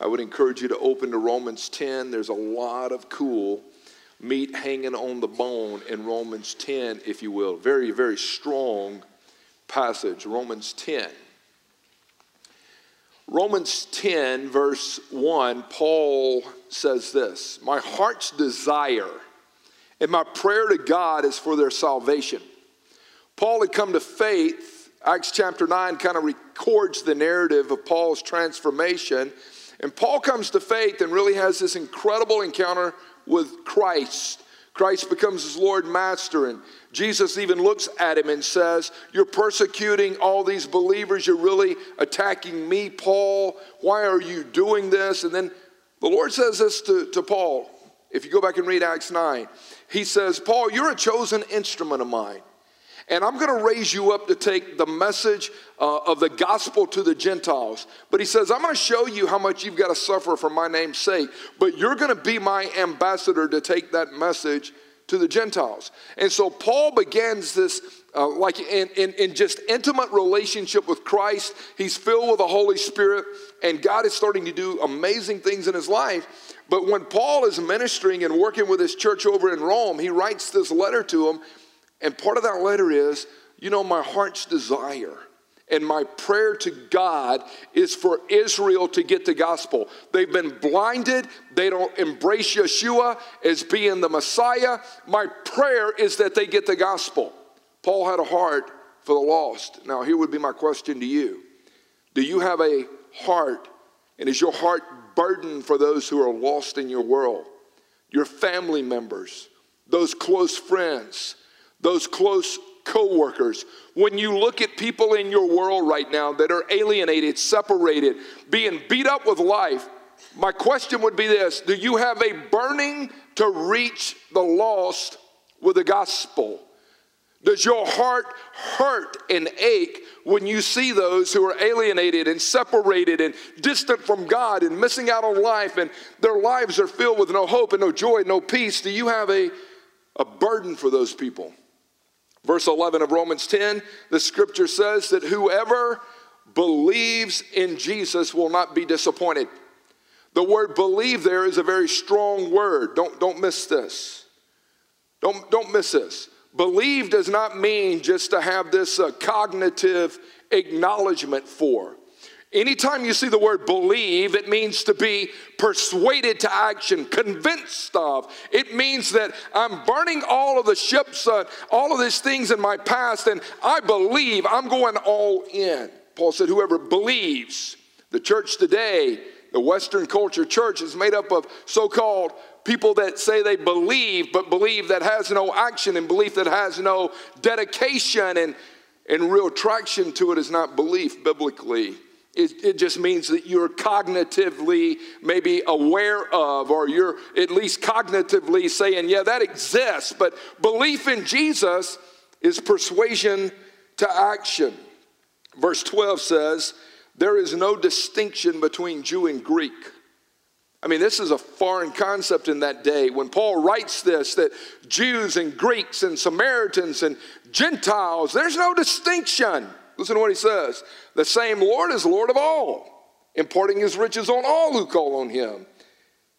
I would encourage you to open to Romans 10. There's a lot of cool meat hanging on the bone in Romans 10, if you will. Very, very strong passage, Romans 10. Romans 10, verse 1, Paul says this My heart's desire and my prayer to God is for their salvation. Paul had come to faith. Acts chapter 9 kind of records the narrative of Paul's transformation. And Paul comes to faith and really has this incredible encounter with Christ. Christ becomes his Lord Master, and Jesus even looks at him and says, You're persecuting all these believers. You're really attacking me, Paul. Why are you doing this? And then the Lord says this to, to Paul. If you go back and read Acts 9, he says, Paul, you're a chosen instrument of mine. And I'm going to raise you up to take the message uh, of the gospel to the Gentiles. But he says, I'm going to show you how much you've got to suffer for my name's sake. But you're going to be my ambassador to take that message to the Gentiles. And so Paul begins this, uh, like in, in, in just intimate relationship with Christ. He's filled with the Holy Spirit, and God is starting to do amazing things in his life. But when Paul is ministering and working with his church over in Rome, he writes this letter to them and part of that letter is, you know, my heart's desire and my prayer to God is for Israel to get the gospel. They've been blinded, they don't embrace Yeshua as being the Messiah. My prayer is that they get the gospel. Paul had a heart for the lost. Now, here would be my question to you Do you have a heart, and is your heart burdened for those who are lost in your world? Your family members, those close friends those close co-workers when you look at people in your world right now that are alienated separated being beat up with life my question would be this do you have a burning to reach the lost with the gospel does your heart hurt and ache when you see those who are alienated and separated and distant from God and missing out on life and their lives are filled with no hope and no joy, and no peace? Do you have a, a burden for those people? Verse 11 of Romans 10, the scripture says that whoever believes in Jesus will not be disappointed. The word believe there is a very strong word. Don't, don't miss this. Don't, don't miss this. Believe does not mean just to have this uh, cognitive acknowledgement for. Anytime you see the word believe, it means to be persuaded to action, convinced of. It means that I'm burning all of the ships, uh, all of these things in my past, and I believe I'm going all in. Paul said, Whoever believes, the church today, the Western culture church, is made up of so called people that say they believe, but believe that has no action, and belief that has no dedication, and, and real traction to it is not belief biblically. It, it, just means that you're cognitively maybe aware of, or you're at least cognitively saying, yeah, that exists. But belief in Jesus is persuasion to action. Verse 12 says, there is no distinction between Jew and Greek. I mean, this is a foreign concept in that day. When Paul writes this, that Jews and Greeks and Samaritans and Gentiles, there's no distinction. Listen to what he says. The same Lord is Lord of all, imparting his riches on all who call on him.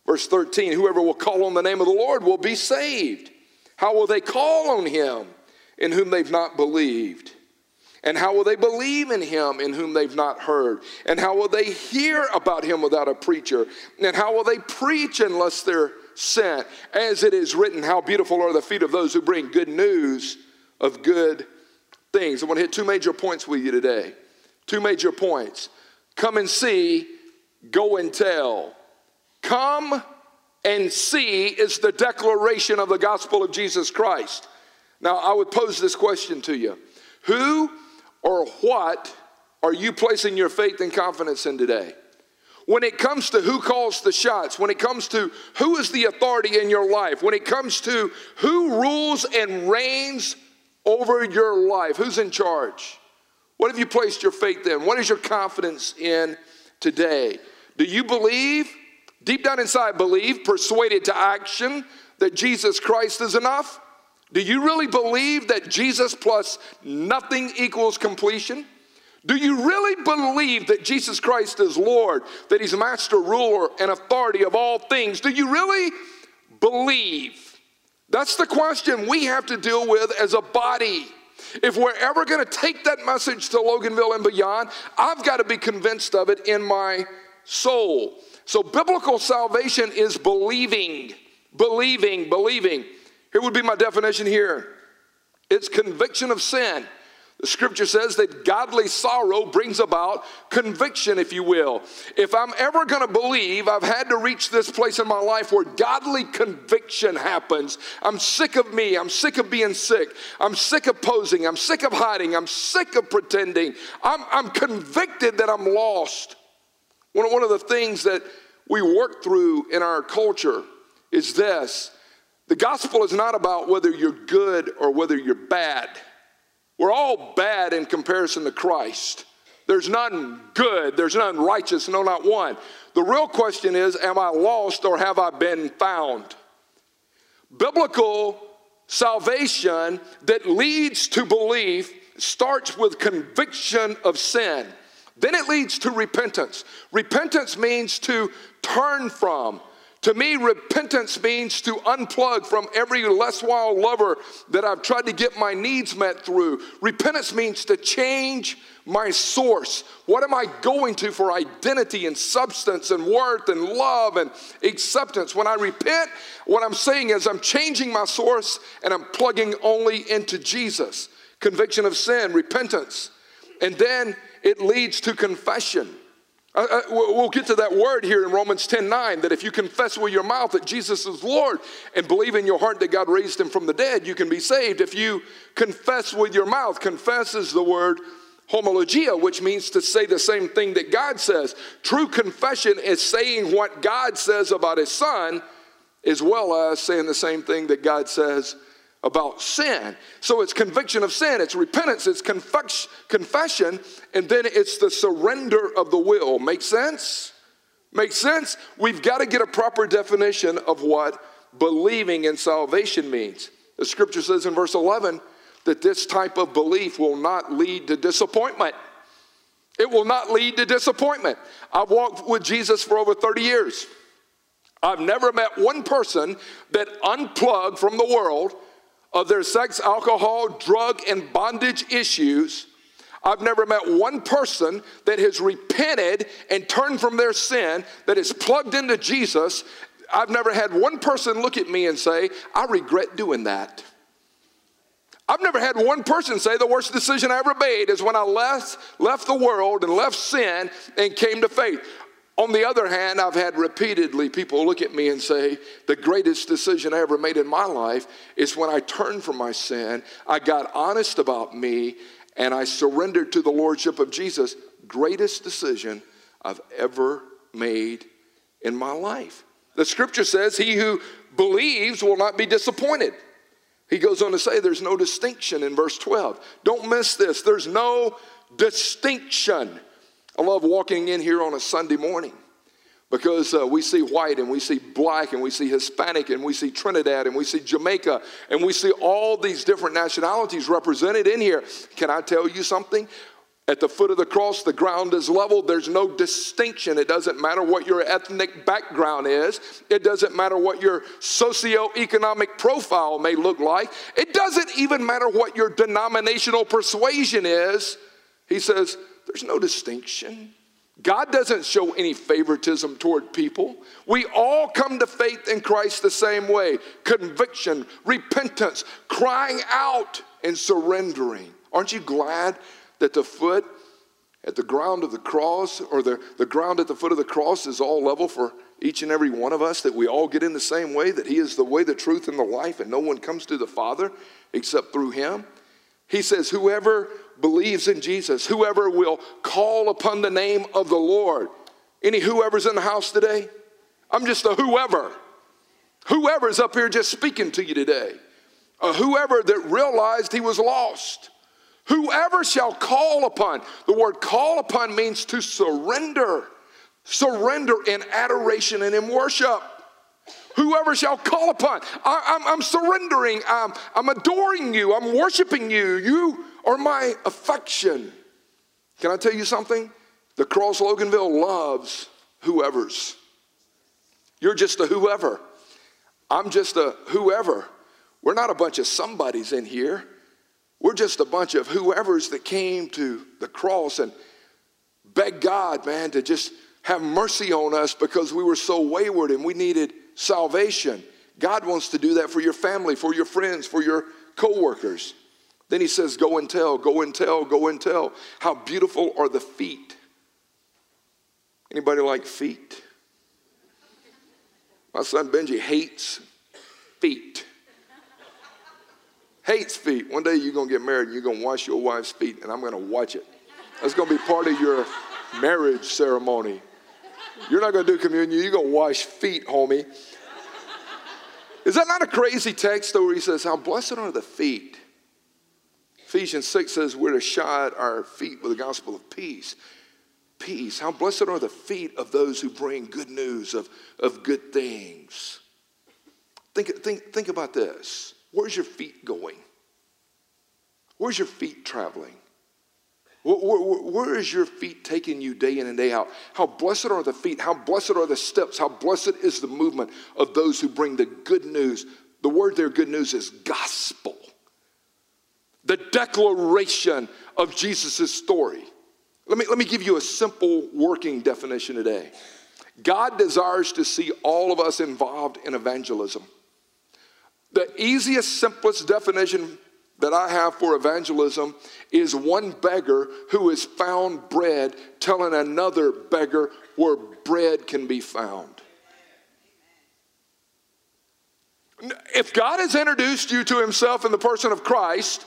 Verse 13 Whoever will call on the name of the Lord will be saved. How will they call on him in whom they've not believed? And how will they believe in him in whom they've not heard? And how will they hear about him without a preacher? And how will they preach unless they're sent? As it is written, How beautiful are the feet of those who bring good news of good things. I want to hit two major points with you today. Two major points. Come and see, go and tell. Come and see is the declaration of the gospel of Jesus Christ. Now, I would pose this question to you Who or what are you placing your faith and confidence in today? When it comes to who calls the shots, when it comes to who is the authority in your life, when it comes to who rules and reigns over your life? Who's in charge? What have you placed your faith in? What is your confidence in today? Do you believe, deep down inside, believe, persuaded to action, that Jesus Christ is enough? Do you really believe that Jesus plus nothing equals completion? Do you really believe that Jesus Christ is Lord, that He's master, ruler, and authority of all things? Do you really believe? That's the question we have to deal with as a body. If we're ever going to take that message to Loganville and beyond, I've got to be convinced of it in my soul. So, biblical salvation is believing, believing, believing. Here would be my definition here it's conviction of sin. The scripture says that godly sorrow brings about conviction, if you will. If I'm ever going to believe, I've had to reach this place in my life where godly conviction happens. I'm sick of me. I'm sick of being sick. I'm sick of posing. I'm sick of hiding. I'm sick of pretending. I'm, I'm convicted that I'm lost. One, one of the things that we work through in our culture is this the gospel is not about whether you're good or whether you're bad. We're all bad in comparison to Christ. There's none good, there's none righteous, no, not one. The real question is Am I lost or have I been found? Biblical salvation that leads to belief starts with conviction of sin. Then it leads to repentance. Repentance means to turn from, to me, repentance means to unplug from every less wild lover that I've tried to get my needs met through. Repentance means to change my source. What am I going to for identity and substance and worth and love and acceptance? When I repent, what I'm saying is I'm changing my source and I'm plugging only into Jesus. Conviction of sin, repentance. And then it leads to confession. Uh, we'll get to that word here in Romans 10 9 that if you confess with your mouth that Jesus is Lord and believe in your heart that God raised him from the dead, you can be saved. If you confess with your mouth, confess is the word homologia, which means to say the same thing that God says. True confession is saying what God says about his son, as well as saying the same thing that God says about sin. So it's conviction of sin, it's repentance, it's confession, and then it's the surrender of the will. Make sense? Make sense? We've got to get a proper definition of what believing in salvation means. The scripture says in verse 11 that this type of belief will not lead to disappointment. It will not lead to disappointment. I've walked with Jesus for over 30 years. I've never met one person that unplugged from the world of their sex, alcohol, drug, and bondage issues. I've never met one person that has repented and turned from their sin, that is plugged into Jesus. I've never had one person look at me and say, I regret doing that. I've never had one person say the worst decision I ever made is when I left, left the world and left sin and came to faith. On the other hand, I've had repeatedly people look at me and say, The greatest decision I ever made in my life is when I turned from my sin, I got honest about me, and I surrendered to the Lordship of Jesus. Greatest decision I've ever made in my life. The scripture says, He who believes will not be disappointed. He goes on to say, There's no distinction in verse 12. Don't miss this. There's no distinction. I love walking in here on a Sunday morning because uh, we see white and we see black and we see Hispanic and we see Trinidad and we see Jamaica and we see all these different nationalities represented in here. Can I tell you something? At the foot of the cross, the ground is level. There's no distinction. It doesn't matter what your ethnic background is. It doesn't matter what your socioeconomic profile may look like. It doesn't even matter what your denominational persuasion is. He says, there's no distinction. God doesn't show any favoritism toward people. We all come to faith in Christ the same way conviction, repentance, crying out, and surrendering. Aren't you glad that the foot at the ground of the cross or the, the ground at the foot of the cross is all level for each and every one of us, that we all get in the same way, that He is the way, the truth, and the life, and no one comes to the Father except through Him? He says, Whoever believes in Jesus, whoever will call upon the name of the Lord. Any whoever's in the house today? I'm just a whoever. Whoever's up here just speaking to you today. A whoever that realized he was lost. Whoever shall call upon. The word call upon means to surrender. Surrender in adoration and in worship. Whoever shall call upon. I, am surrendering. I'm, I'm adoring you. I'm worshiping you. You or my affection. Can I tell you something? The Cross Loganville loves whoever's. You're just a whoever. I'm just a whoever. We're not a bunch of somebodies in here. We're just a bunch of whoever's that came to the cross and begged God, man, to just have mercy on us because we were so wayward and we needed salvation. God wants to do that for your family, for your friends, for your coworkers. Then he says, Go and tell, go and tell, go and tell. How beautiful are the feet. Anybody like feet? My son Benji hates feet. hates feet. One day you're going to get married and you're going to wash your wife's feet, and I'm going to watch it. That's going to be part of your marriage ceremony. You're not going to do communion, you're going to wash feet, homie. Is that not a crazy text, though, where he says, How blessed are the feet? Ephesians 6 says, We're to shod our feet with the gospel of peace. Peace. How blessed are the feet of those who bring good news of, of good things. Think, think, think about this. Where's your feet going? Where's your feet traveling? Where, where, where is your feet taking you day in and day out? How blessed are the feet? How blessed are the steps? How blessed is the movement of those who bring the good news? The word there, good news, is gospel. The declaration of Jesus' story. Let me, let me give you a simple working definition today. God desires to see all of us involved in evangelism. The easiest, simplest definition that I have for evangelism is one beggar who has found bread telling another beggar where bread can be found. If God has introduced you to himself in the person of Christ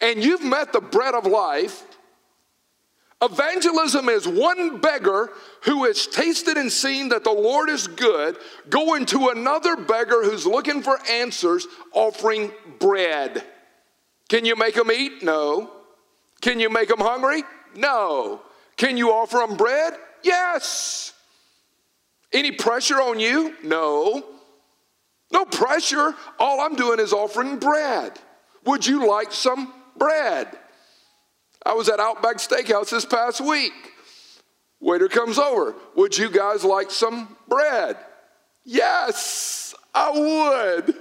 and you've met the bread of life, Evangelism is one beggar who has tasted and seen that the Lord is good, going to another beggar who's looking for answers, offering bread. Can you make them eat? No. Can you make them hungry? No. Can you offer them bread? Yes. Any pressure on you? No. No pressure. All I'm doing is offering bread. Would you like some bread? I was at Outback Steakhouse this past week. Waiter comes over. Would you guys like some bread? Yes, I would.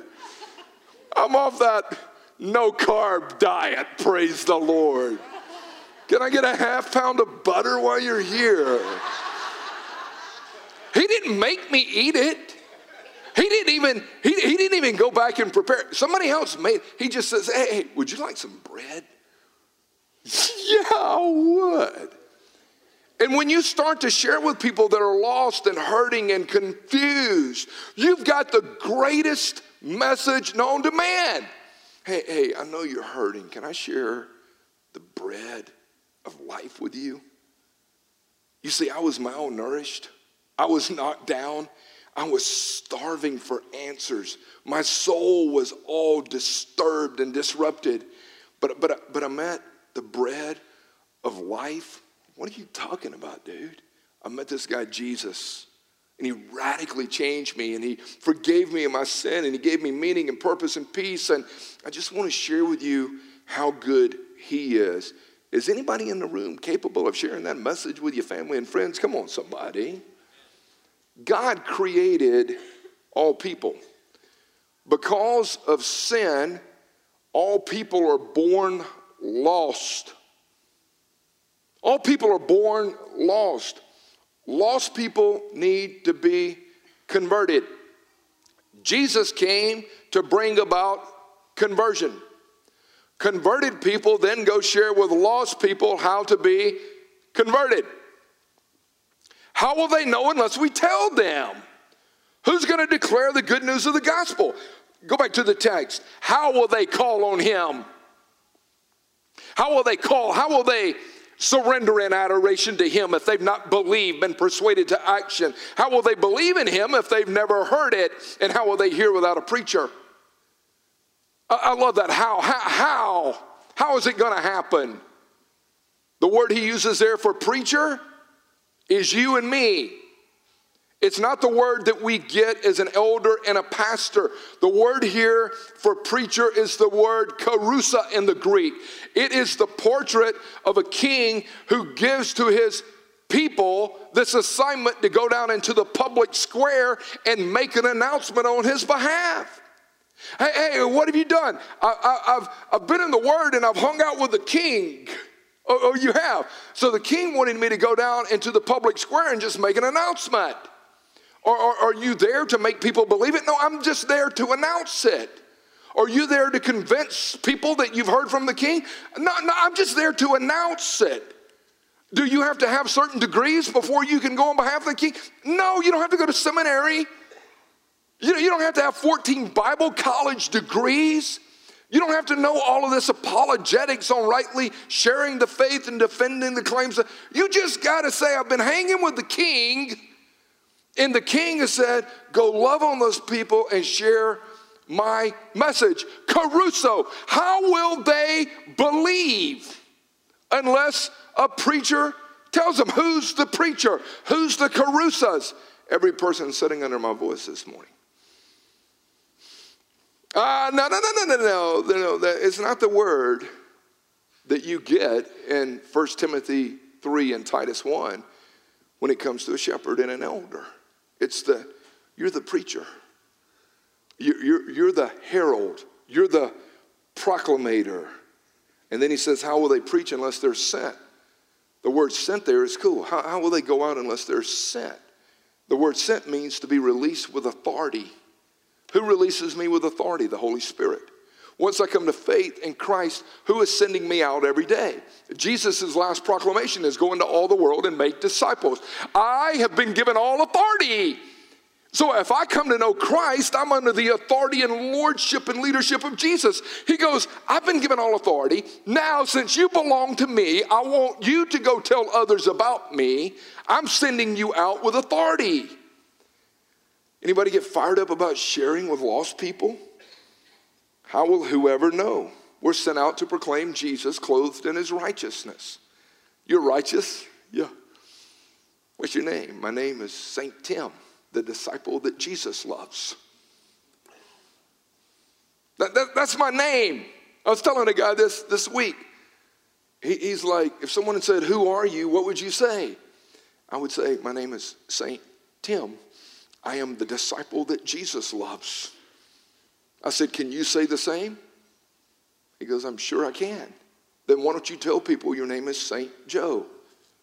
I'm off that no carb diet, praise the Lord. Can I get a half pound of butter while you're here? He didn't make me eat it. He didn't even he, he didn't even go back and prepare. Somebody else made. He just says, "Hey, hey would you like some bread?" yeah, I would. And when you start to share with people that are lost and hurting and confused, you've got the greatest message known to man. Hey, hey, I know you're hurting. Can I share the bread of life with you? You see, I was malnourished, I was knocked down, I was starving for answers. My soul was all disturbed and disrupted. But, but, but I met the bread of life. What are you talking about, dude? I met this guy, Jesus, and he radically changed me, and he forgave me of my sin, and he gave me meaning and purpose and peace. And I just want to share with you how good he is. Is anybody in the room capable of sharing that message with your family and friends? Come on, somebody. God created all people. Because of sin, all people are born lost. All people are born lost. Lost people need to be converted. Jesus came to bring about conversion. Converted people then go share with lost people how to be converted. How will they know unless we tell them? Who's going to declare the good news of the gospel? Go back to the text. How will they call on him? How will they call? How will they surrender in adoration to Him if they've not believed, been persuaded to action? How will they believe in Him if they've never heard it? And how will they hear without a preacher? I, I love that. How? How? How, how is it going to happen? The word He uses there for preacher is you and me. It's not the word that we get as an elder and a pastor. The word here for preacher is the word kerussa in the Greek. It is the portrait of a king who gives to his people this assignment to go down into the public square and make an announcement on his behalf. Hey, hey what have you done? I, have I've been in the Word and I've hung out with the king. Oh, oh, you have. So the king wanted me to go down into the public square and just make an announcement. Or, or are you there to make people believe it? No, I'm just there to announce it. Are you there to convince people that you've heard from the king? No, no, I'm just there to announce it. Do you have to have certain degrees before you can go on behalf of the king? No, you don't have to go to seminary. You, you don't have to have 14 Bible college degrees. You don't have to know all of this apologetics on rightly sharing the faith and defending the claims. You just got to say, I've been hanging with the king and the king has said, Go love on those people and share my message. Caruso, how will they believe unless a preacher tells them? Who's the preacher? Who's the Kerussas? Every person sitting under my voice this morning. Uh, no, no, no, no, no, no, no. It's not the word that you get in 1 Timothy 3 and Titus 1 when it comes to a shepherd and an elder. It's the, you're the preacher. You're, you're, you're the herald. You're the proclamator. And then he says, How will they preach unless they're sent? The word sent there is cool. How, how will they go out unless they're sent? The word sent means to be released with authority. Who releases me with authority? The Holy Spirit. Once I come to faith in Christ, who is sending me out every day? Jesus' last proclamation is go into all the world and make disciples. I have been given all authority. So if I come to know Christ, I'm under the authority and lordship and leadership of Jesus. He goes, I've been given all authority. Now, since you belong to me, I want you to go tell others about me. I'm sending you out with authority. Anybody get fired up about sharing with lost people? How will whoever know? We're sent out to proclaim Jesus clothed in his righteousness. You're righteous? Yeah. What's your name? My name is St. Tim, the disciple that Jesus loves. That, that, that's my name. I was telling a guy this this week. He, he's like, if someone said, Who are you? What would you say? I would say, My name is St. Tim. I am the disciple that Jesus loves. I said, Can you say the same? He goes, I'm sure I can. Then why don't you tell people your name is Saint Joe,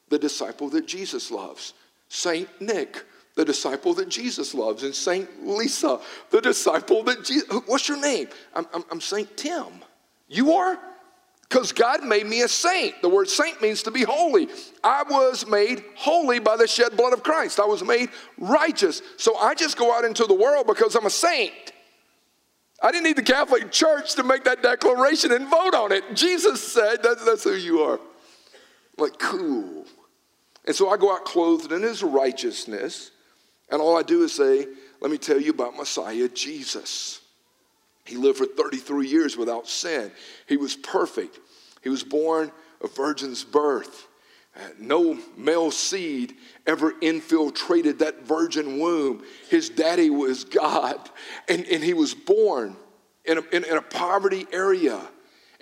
the disciple that Jesus loves? Saint Nick, the disciple that Jesus loves, and Saint Lisa, the disciple that Jesus. What's your name? I'm, I'm, I'm Saint Tim. You are? Because God made me a saint. The word saint means to be holy. I was made holy by the shed blood of Christ. I was made righteous. So I just go out into the world because I'm a saint. I didn't need the Catholic Church to make that declaration and vote on it. Jesus said, that's, that's who you are. I'm like, cool. And so I go out clothed in his righteousness, and all I do is say, let me tell you about Messiah Jesus. He lived for 33 years without sin. He was perfect. He was born a virgin's birth. Uh, no male seed ever infiltrated that virgin womb. His daddy was God, and, and he was born in a, in, in a poverty area.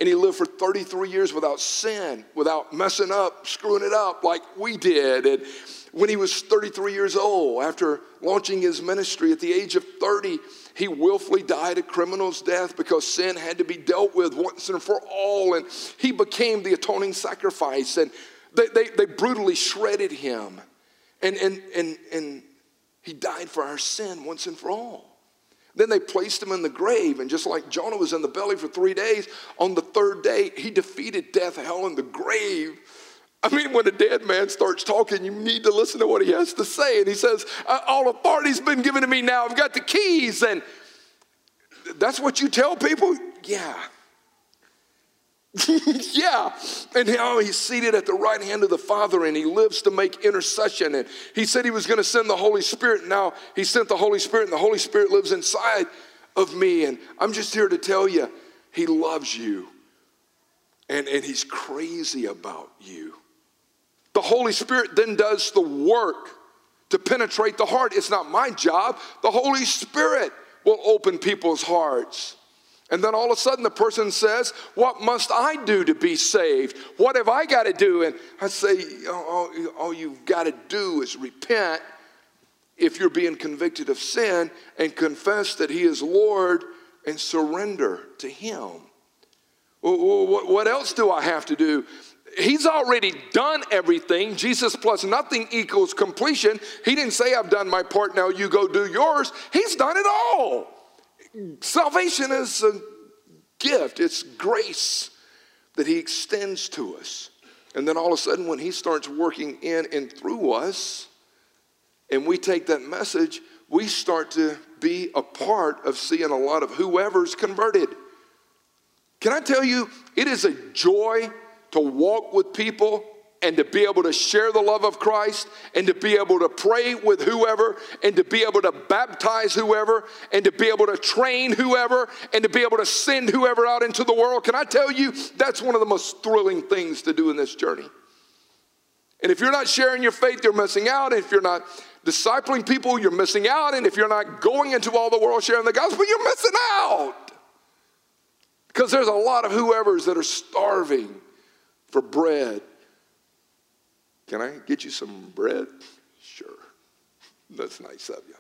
And he lived for 33 years without sin, without messing up, screwing it up like we did. And when he was 33 years old, after launching his ministry at the age of 30, he willfully died a criminal's death because sin had to be dealt with once and for all. And he became the atoning sacrifice. And they, they, they brutally shredded him. And, and, and, and he died for our sin once and for all. Then they placed him in the grave, and just like Jonah was in the belly for three days, on the third day, he defeated death, hell, and the grave. I mean, when a dead man starts talking, you need to listen to what he has to say. And he says, uh, All authority's been given to me now. I've got the keys. And that's what you tell people? Yeah. yeah. And now oh, he's seated at the right hand of the Father and he lives to make intercession. And he said he was going to send the Holy Spirit. Now he sent the Holy Spirit and the Holy Spirit lives inside of me. And I'm just here to tell you, he loves you. And, and he's crazy about you. The Holy Spirit then does the work to penetrate the heart. It's not my job. The Holy Spirit will open people's hearts. And then all of a sudden the person says, What must I do to be saved? What have I got to do? And I say, All, all you've got to do is repent if you're being convicted of sin and confess that He is Lord and surrender to Him. What else do I have to do? He's already done everything. Jesus plus nothing equals completion. He didn't say, I've done my part, now you go do yours. He's done it all. Salvation is a gift, it's grace that He extends to us. And then all of a sudden, when He starts working in and through us, and we take that message, we start to be a part of seeing a lot of whoever's converted. Can I tell you, it is a joy to walk with people and to be able to share the love of Christ and to be able to pray with whoever and to be able to baptize whoever and to be able to train whoever and to be able to send whoever out into the world. Can I tell you, that's one of the most thrilling things to do in this journey. And if you're not sharing your faith, you're missing out. If you're not discipling people, you're missing out. And if you're not going into all the world sharing the gospel, you're missing out. Because there's a lot of whoever's that are starving for bread. Can I get you some bread? Sure. That's nice of you.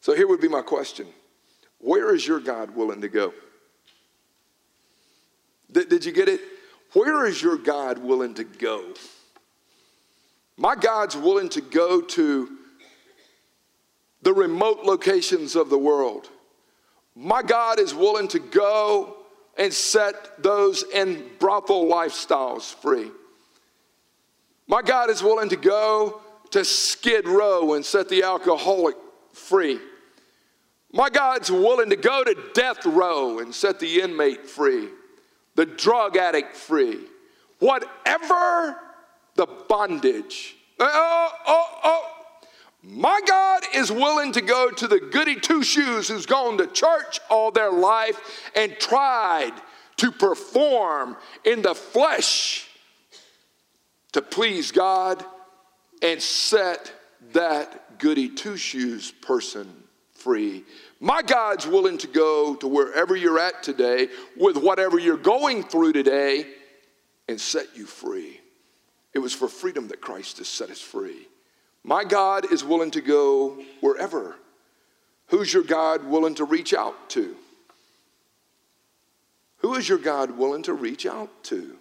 So here would be my question Where is your God willing to go? Did, did you get it? Where is your God willing to go? My God's willing to go to the remote locations of the world. My God is willing to go and set those in brothel lifestyles free. My God is willing to go to Skid Row and set the alcoholic free. My God's willing to go to death row and set the inmate free, the drug addict free. Whatever the bondage. Oh, oh, oh, my God is willing to go to the goody two shoes who's gone to church all their life and tried to perform in the flesh to please God and set that goody two shoes person free. My God's willing to go to wherever you're at today with whatever you're going through today and set you free. It was for freedom that Christ has set us free. My God is willing to go wherever. Who's your God willing to reach out to? Who is your God willing to reach out to?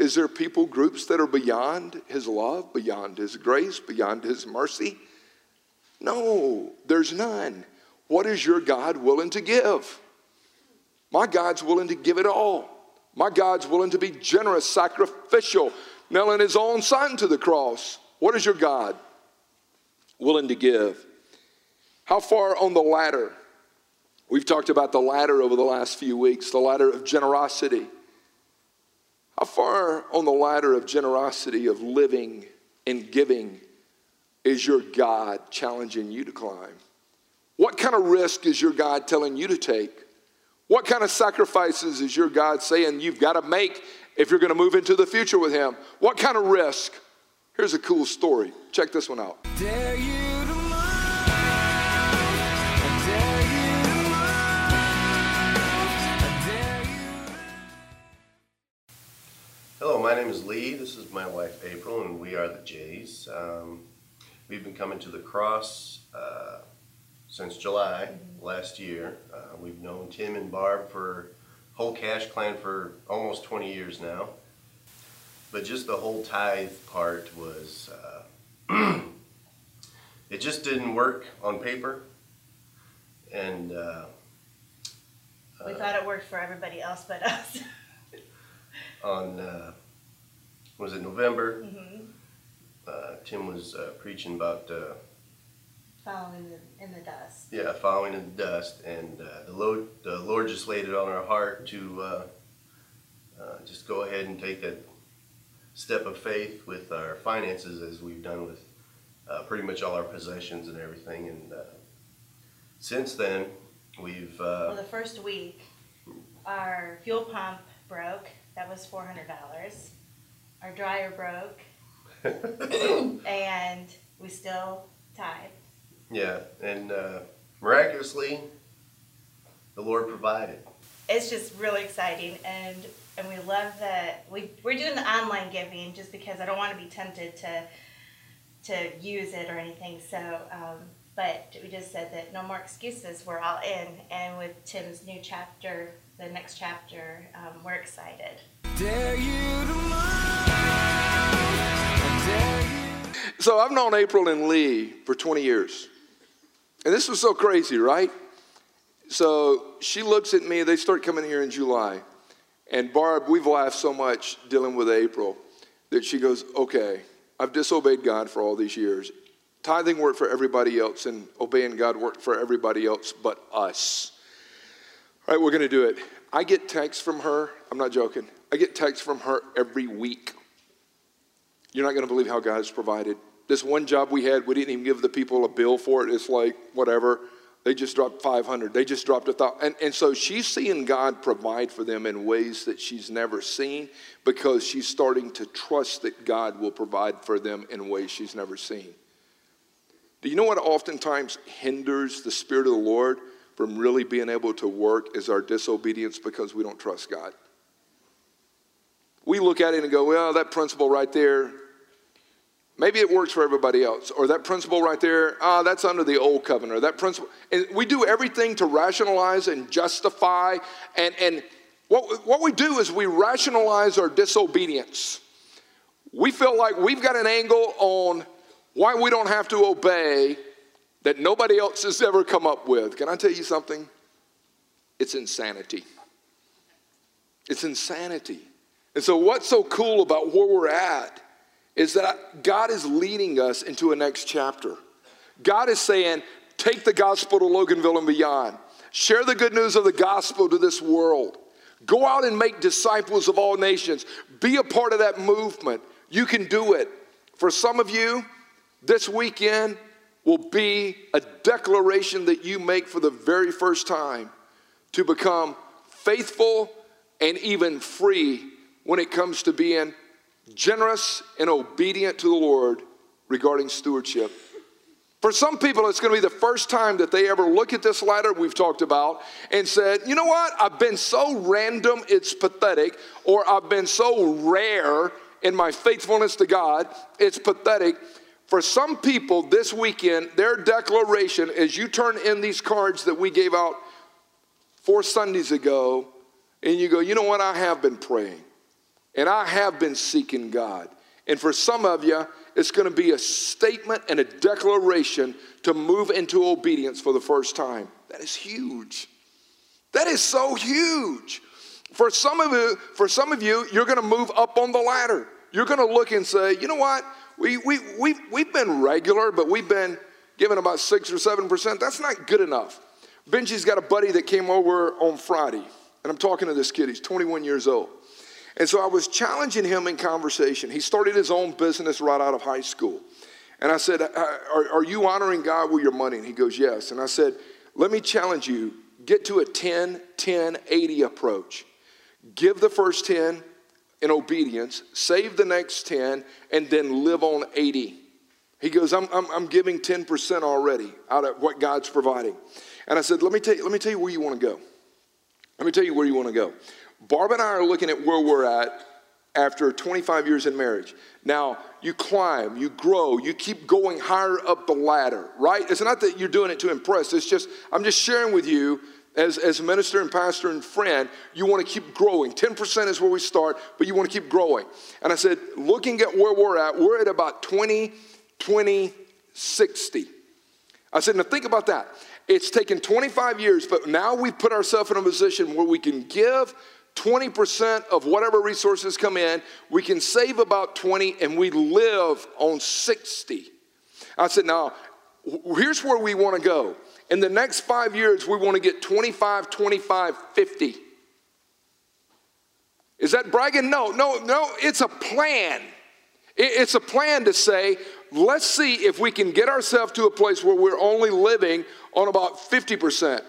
Is there people groups that are beyond his love, beyond his grace, beyond his mercy? No, there's none. What is your God willing to give? My God's willing to give it all. My God's willing to be generous, sacrificial, nailing his own son to the cross. What is your God? willing to give. How far on the ladder? We've talked about the ladder over the last few weeks, the ladder of generosity. How far on the ladder of generosity, of living and giving, is your God challenging you to climb? What kind of risk is your God telling you to take? What kind of sacrifices is your God saying you've got to make if you're going to move into the future with Him? What kind of risk? Here's a cool story. Check this one out. Name is Lee. This is my wife April, and we are the Jays. Um, we've been coming to the cross uh, since July last year. Uh, we've known Tim and Barb for whole cash clan for almost 20 years now. But just the whole tithe part was, uh, it just didn't work on paper. And uh, we thought it worked for everybody else but us. on, uh, was it November? Mm-hmm. Uh, Tim was uh, preaching about uh, following the, in the dust. Yeah, following in the dust, and uh, the Lord, the Lord just laid it on our heart to uh, uh, just go ahead and take that step of faith with our finances as we've done with uh, pretty much all our possessions and everything. And uh, since then, we've. Uh, well, the first week, our fuel pump broke. That was $400. Our dryer broke. and we still tithed. Yeah, and uh, miraculously, the Lord provided. It's just really exciting, and and we love that we we're doing the online giving just because I don't want to be tempted to to use it or anything. So, um, but we just said that no more excuses. We're all in, and with Tim's new chapter, the next chapter, um, we're excited. So I've known April and Lee for 20 years. And this was so crazy, right? So she looks at me, they start coming here in July. And Barb, we've laughed so much dealing with April that she goes, Okay, I've disobeyed God for all these years. Tithing worked for everybody else, and obeying God worked for everybody else but us. All right, we're going to do it. I get texts from her. I'm not joking. I get texts from her every week. You're not going to believe how God has provided. This one job we had, we didn't even give the people a bill for it. It's like, whatever. They just dropped 500. They just dropped a thousand. And, and so she's seeing God provide for them in ways that she's never seen because she's starting to trust that God will provide for them in ways she's never seen. Do you know what oftentimes hinders the Spirit of the Lord from really being able to work is our disobedience because we don't trust God? We look at it and go, well, that principle right there, Maybe it works for everybody else. Or that principle right there, ah, that's under the old covenant. Or that principle. And we do everything to rationalize and justify. And, and what, what we do is we rationalize our disobedience. We feel like we've got an angle on why we don't have to obey that nobody else has ever come up with. Can I tell you something? It's insanity. It's insanity. And so, what's so cool about where we're at? Is that God is leading us into a next chapter. God is saying, take the gospel to Loganville and beyond. Share the good news of the gospel to this world. Go out and make disciples of all nations. Be a part of that movement. You can do it. For some of you, this weekend will be a declaration that you make for the very first time to become faithful and even free when it comes to being generous and obedient to the Lord regarding stewardship. For some people, it's going to be the first time that they ever look at this ladder we've talked about and said, you know what? I've been so random, it's pathetic, or I've been so rare in my faithfulness to God, it's pathetic. For some people this weekend, their declaration as you turn in these cards that we gave out four Sundays ago, and you go, you know what? I have been praying. And I have been seeking God. And for some of you, it's going to be a statement and a declaration to move into obedience for the first time. That is huge. That is so huge. For some of you, for some of you, you're going to move up on the ladder. You're going to look and say, you know what? We, we, we, we've been regular, but we've been given about six or seven percent. That's not good enough. Benji's got a buddy that came over on Friday, and I'm talking to this kid. He's 21 years old. And so I was challenging him in conversation. He started his own business right out of high school. And I said, uh, Are, are you honoring God with your money? And he goes, Yes. And I said, Let me challenge you get to a 10, 10, 80 approach. Give the first 10 in obedience, save the next 10, and then live on 80. He goes, I'm, I'm, I'm giving 10% already out of what God's providing. And I said, let me, tell you, let me tell you where you want to go. Let me tell you where you want to go. Barb and I are looking at where we're at after 25 years in marriage. Now, you climb, you grow, you keep going higher up the ladder, right? It's not that you're doing it to impress. It's just, I'm just sharing with you as, as a minister and pastor and friend, you want to keep growing. 10% is where we start, but you want to keep growing. And I said, looking at where we're at, we're at about 20, 20, 60. I said, now think about that. It's taken 25 years, but now we've put ourselves in a position where we can give 20% of whatever resources come in, we can save about 20 and we live on 60. I said, now, here's where we want to go. In the next five years, we want to get 25, 25, 50. Is that bragging? No, no, no, it's a plan. It's a plan to say, let's see if we can get ourselves to a place where we're only living on about 50%.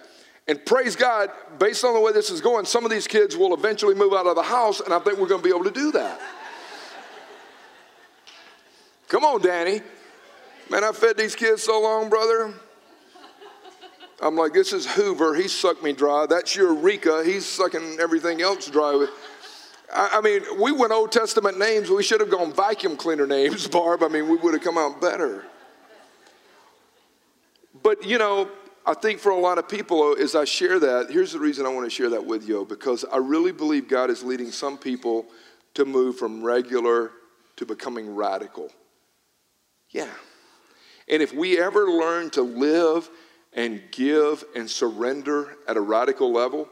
And praise God, based on the way this is going, some of these kids will eventually move out of the house, and I think we're going to be able to do that. Come on, Danny. Man, I fed these kids so long, brother. I'm like, this is Hoover. He sucked me dry. That's Eureka. He's sucking everything else dry. I, mean, we went Old Testament names. We should have gone vacuum cleaner names, Barb. I mean, we would have come out better. But, you know, I think for a lot of people, uh, as I share that, here's the reason I want to share that with you because I really believe God is leading some people to move from regular to becoming radical. Yeah. And if we ever learn to live and give and surrender at a radical level,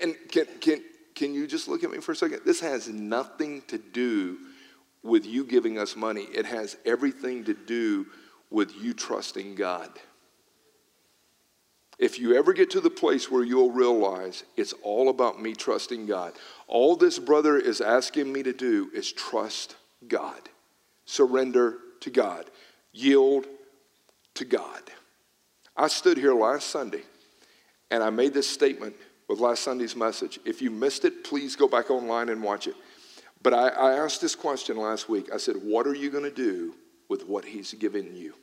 and can, can, can you just look at me for a second? This has nothing to do with you giving us money, it has everything to do with you trusting God. If you ever get to the place where you'll realize it's all about me trusting God, all this brother is asking me to do is trust God, surrender to God, yield to God. I stood here last Sunday and I made this statement with last Sunday's message. If you missed it, please go back online and watch it. But I, I asked this question last week. I said, What are you going to do with what He's given you?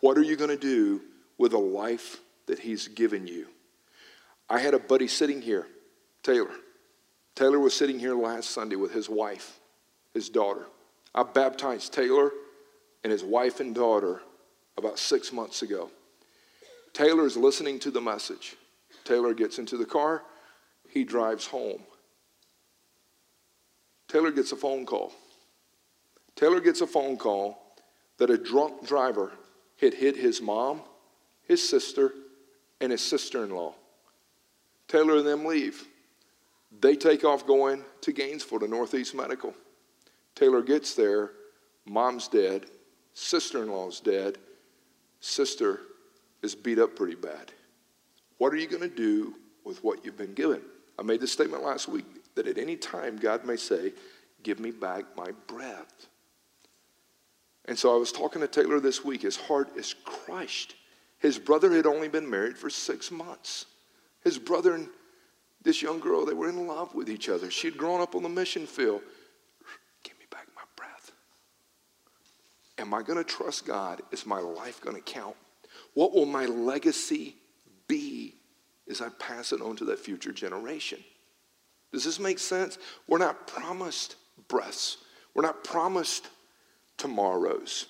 What are you going to do with a life that He's given you? I had a buddy sitting here, Taylor. Taylor was sitting here last Sunday with his wife, his daughter. I baptized Taylor and his wife and daughter about six months ago. Taylor is listening to the message. Taylor gets into the car, he drives home. Taylor gets a phone call. Taylor gets a phone call that a drunk driver had hit his mom, his sister, and his sister in law. Taylor and them leave. They take off going to Gainesville to Northeast Medical. Taylor gets there, mom's dead, sister in law's dead, sister is beat up pretty bad. What are you going to do with what you've been given? I made this statement last week that at any time God may say, Give me back my breath. And so I was talking to Taylor this week. His heart is crushed. His brother had only been married for six months. His brother and this young girl, they were in love with each other. She had grown up on the mission field. Give me back my breath. Am I going to trust God? Is my life going to count? What will my legacy be as I pass it on to that future generation? Does this make sense? We're not promised breaths, we're not promised tomorrows.